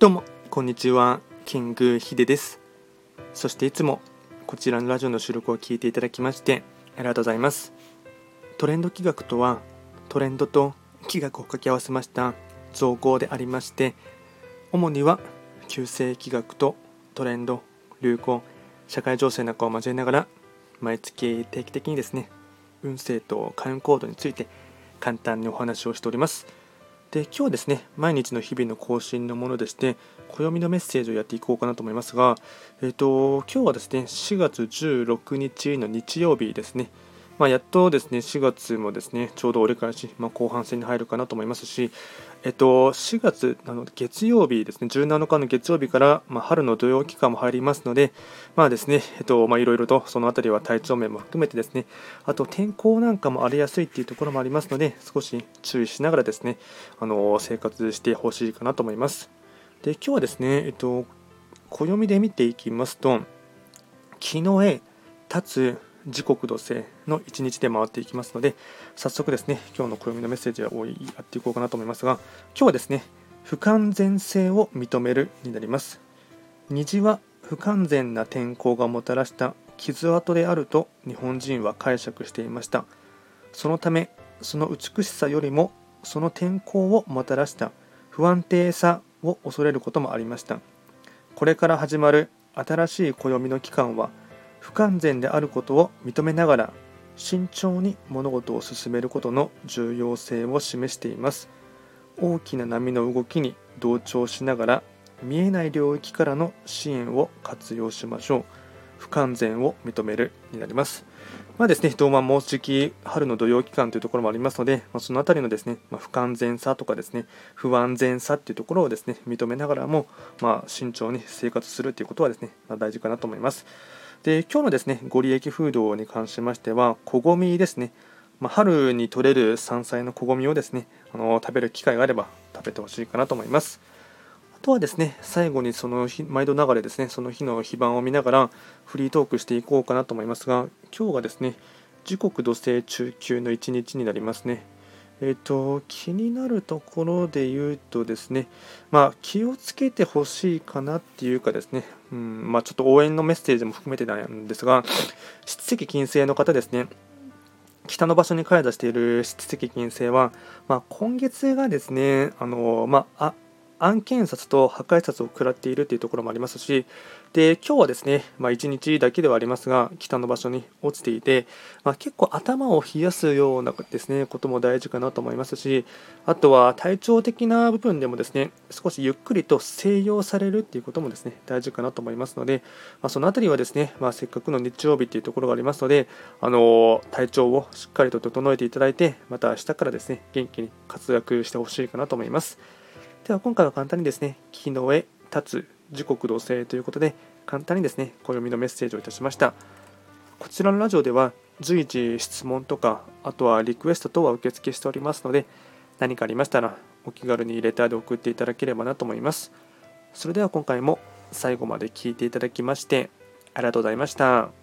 どうもこんにちはキングヒデです。そしていつもこちらのラジオの収録を聞いていただきましてありがとうございます。トレンド企画とはトレンドと企画を掛け合わせました造語でありまして主には旧世企画とトレンド流行社会情勢なんかを交えながら毎月定期的にですね運勢と開運行動について簡単にお話をしております。で今日ですね毎日の日々の更新のものでして暦のメッセージをやっていこうかなと思いますが、えーと、今日はですね4月16日の日曜日ですね、まあ、やっとですね4月もですねちょうど折り返し、まあ、後半戦に入るかなと思いますし、えっと、4月なの月曜日ですね、17日の月曜日から、まあ、春の土曜期間も入りますので、まあですね、えっと、まあ、いろいろとそのあたりは体調面も含めてですね、あと天候なんかも荒れやすいっていうところもありますので、少し注意しながらですね、あの生活してほしいかなと思います。で、今日はですね、えっと、暦で見ていきますと、木の絵、立つ、時刻土星の1日で回っていきますので早速ですね今日の暦のメッセージをやっていこうかなと思いますが今日はですね不完全性を認めるになります。虹は不完全な天候がもたらした傷跡であると日本人は解釈していました。そのためその美しさよりもその天候をもたらした不安定さを恐れることもありました。これから始まる新しい暦の期間は不完全であることを認めながら慎重に物事を進めることの重要性を示しています。大きな波の動きに同調しながら見えない領域からの支援を活用しましょう。不完全を認めるになります。まあですね、まあ、もうじき春の土曜期間というところもありますので、まあ、そのあたりのですね、まあ、不完全さとかですね、不安全さっていうところをですね、認めながらも、まあ、慎重に生活するということはですね、まあ、大事かなと思います。で今日のですねご利益フードに関しましてはこごみですね、まあ、春に取れる山菜のこごみをですねあの食べる機会があれば食べてほしいかなと思います。あとはですね最後にその日毎度流れですねその日の非番を見ながらフリートークしていこうかなと思いますが今日がですね時刻土星中級の1日になりますね。えっ、ー、と、気になるところで言うとですね、まあ、気をつけてほしいかなっていうかですね、うん、まあ、ちょっと応援のメッセージも含めてなんですが、七石金星の方ですね、北の場所に開座している七石金星は、まあ、今月がですね、あのまあ、案件札と破壊札を食らっているというところもありますし、で今日はですね、まあ、1日だけではありますが、北の場所に落ちていて、まあ、結構頭を冷やすようなですねことも大事かなと思いますし、あとは体調的な部分でもですね少しゆっくりと静養されるということもですね大事かなと思いますので、まあ、そのあたりはですね、まあ、せっかくの日曜日というところがありますので、あの体調をしっかりと整えていただいて、また明日からですね元気に活躍してほしいかなと思います。では今回は簡単にですね、木の上、立つ、時刻土星ということで、簡単にですね、暦のメッセージをいたしました。こちらのラジオでは随時質問とか、あとはリクエスト等は受付しておりますので、何かありましたらお気軽にレターで送っていただければなと思います。それでは今回も最後まで聴いていただきましてありがとうございました。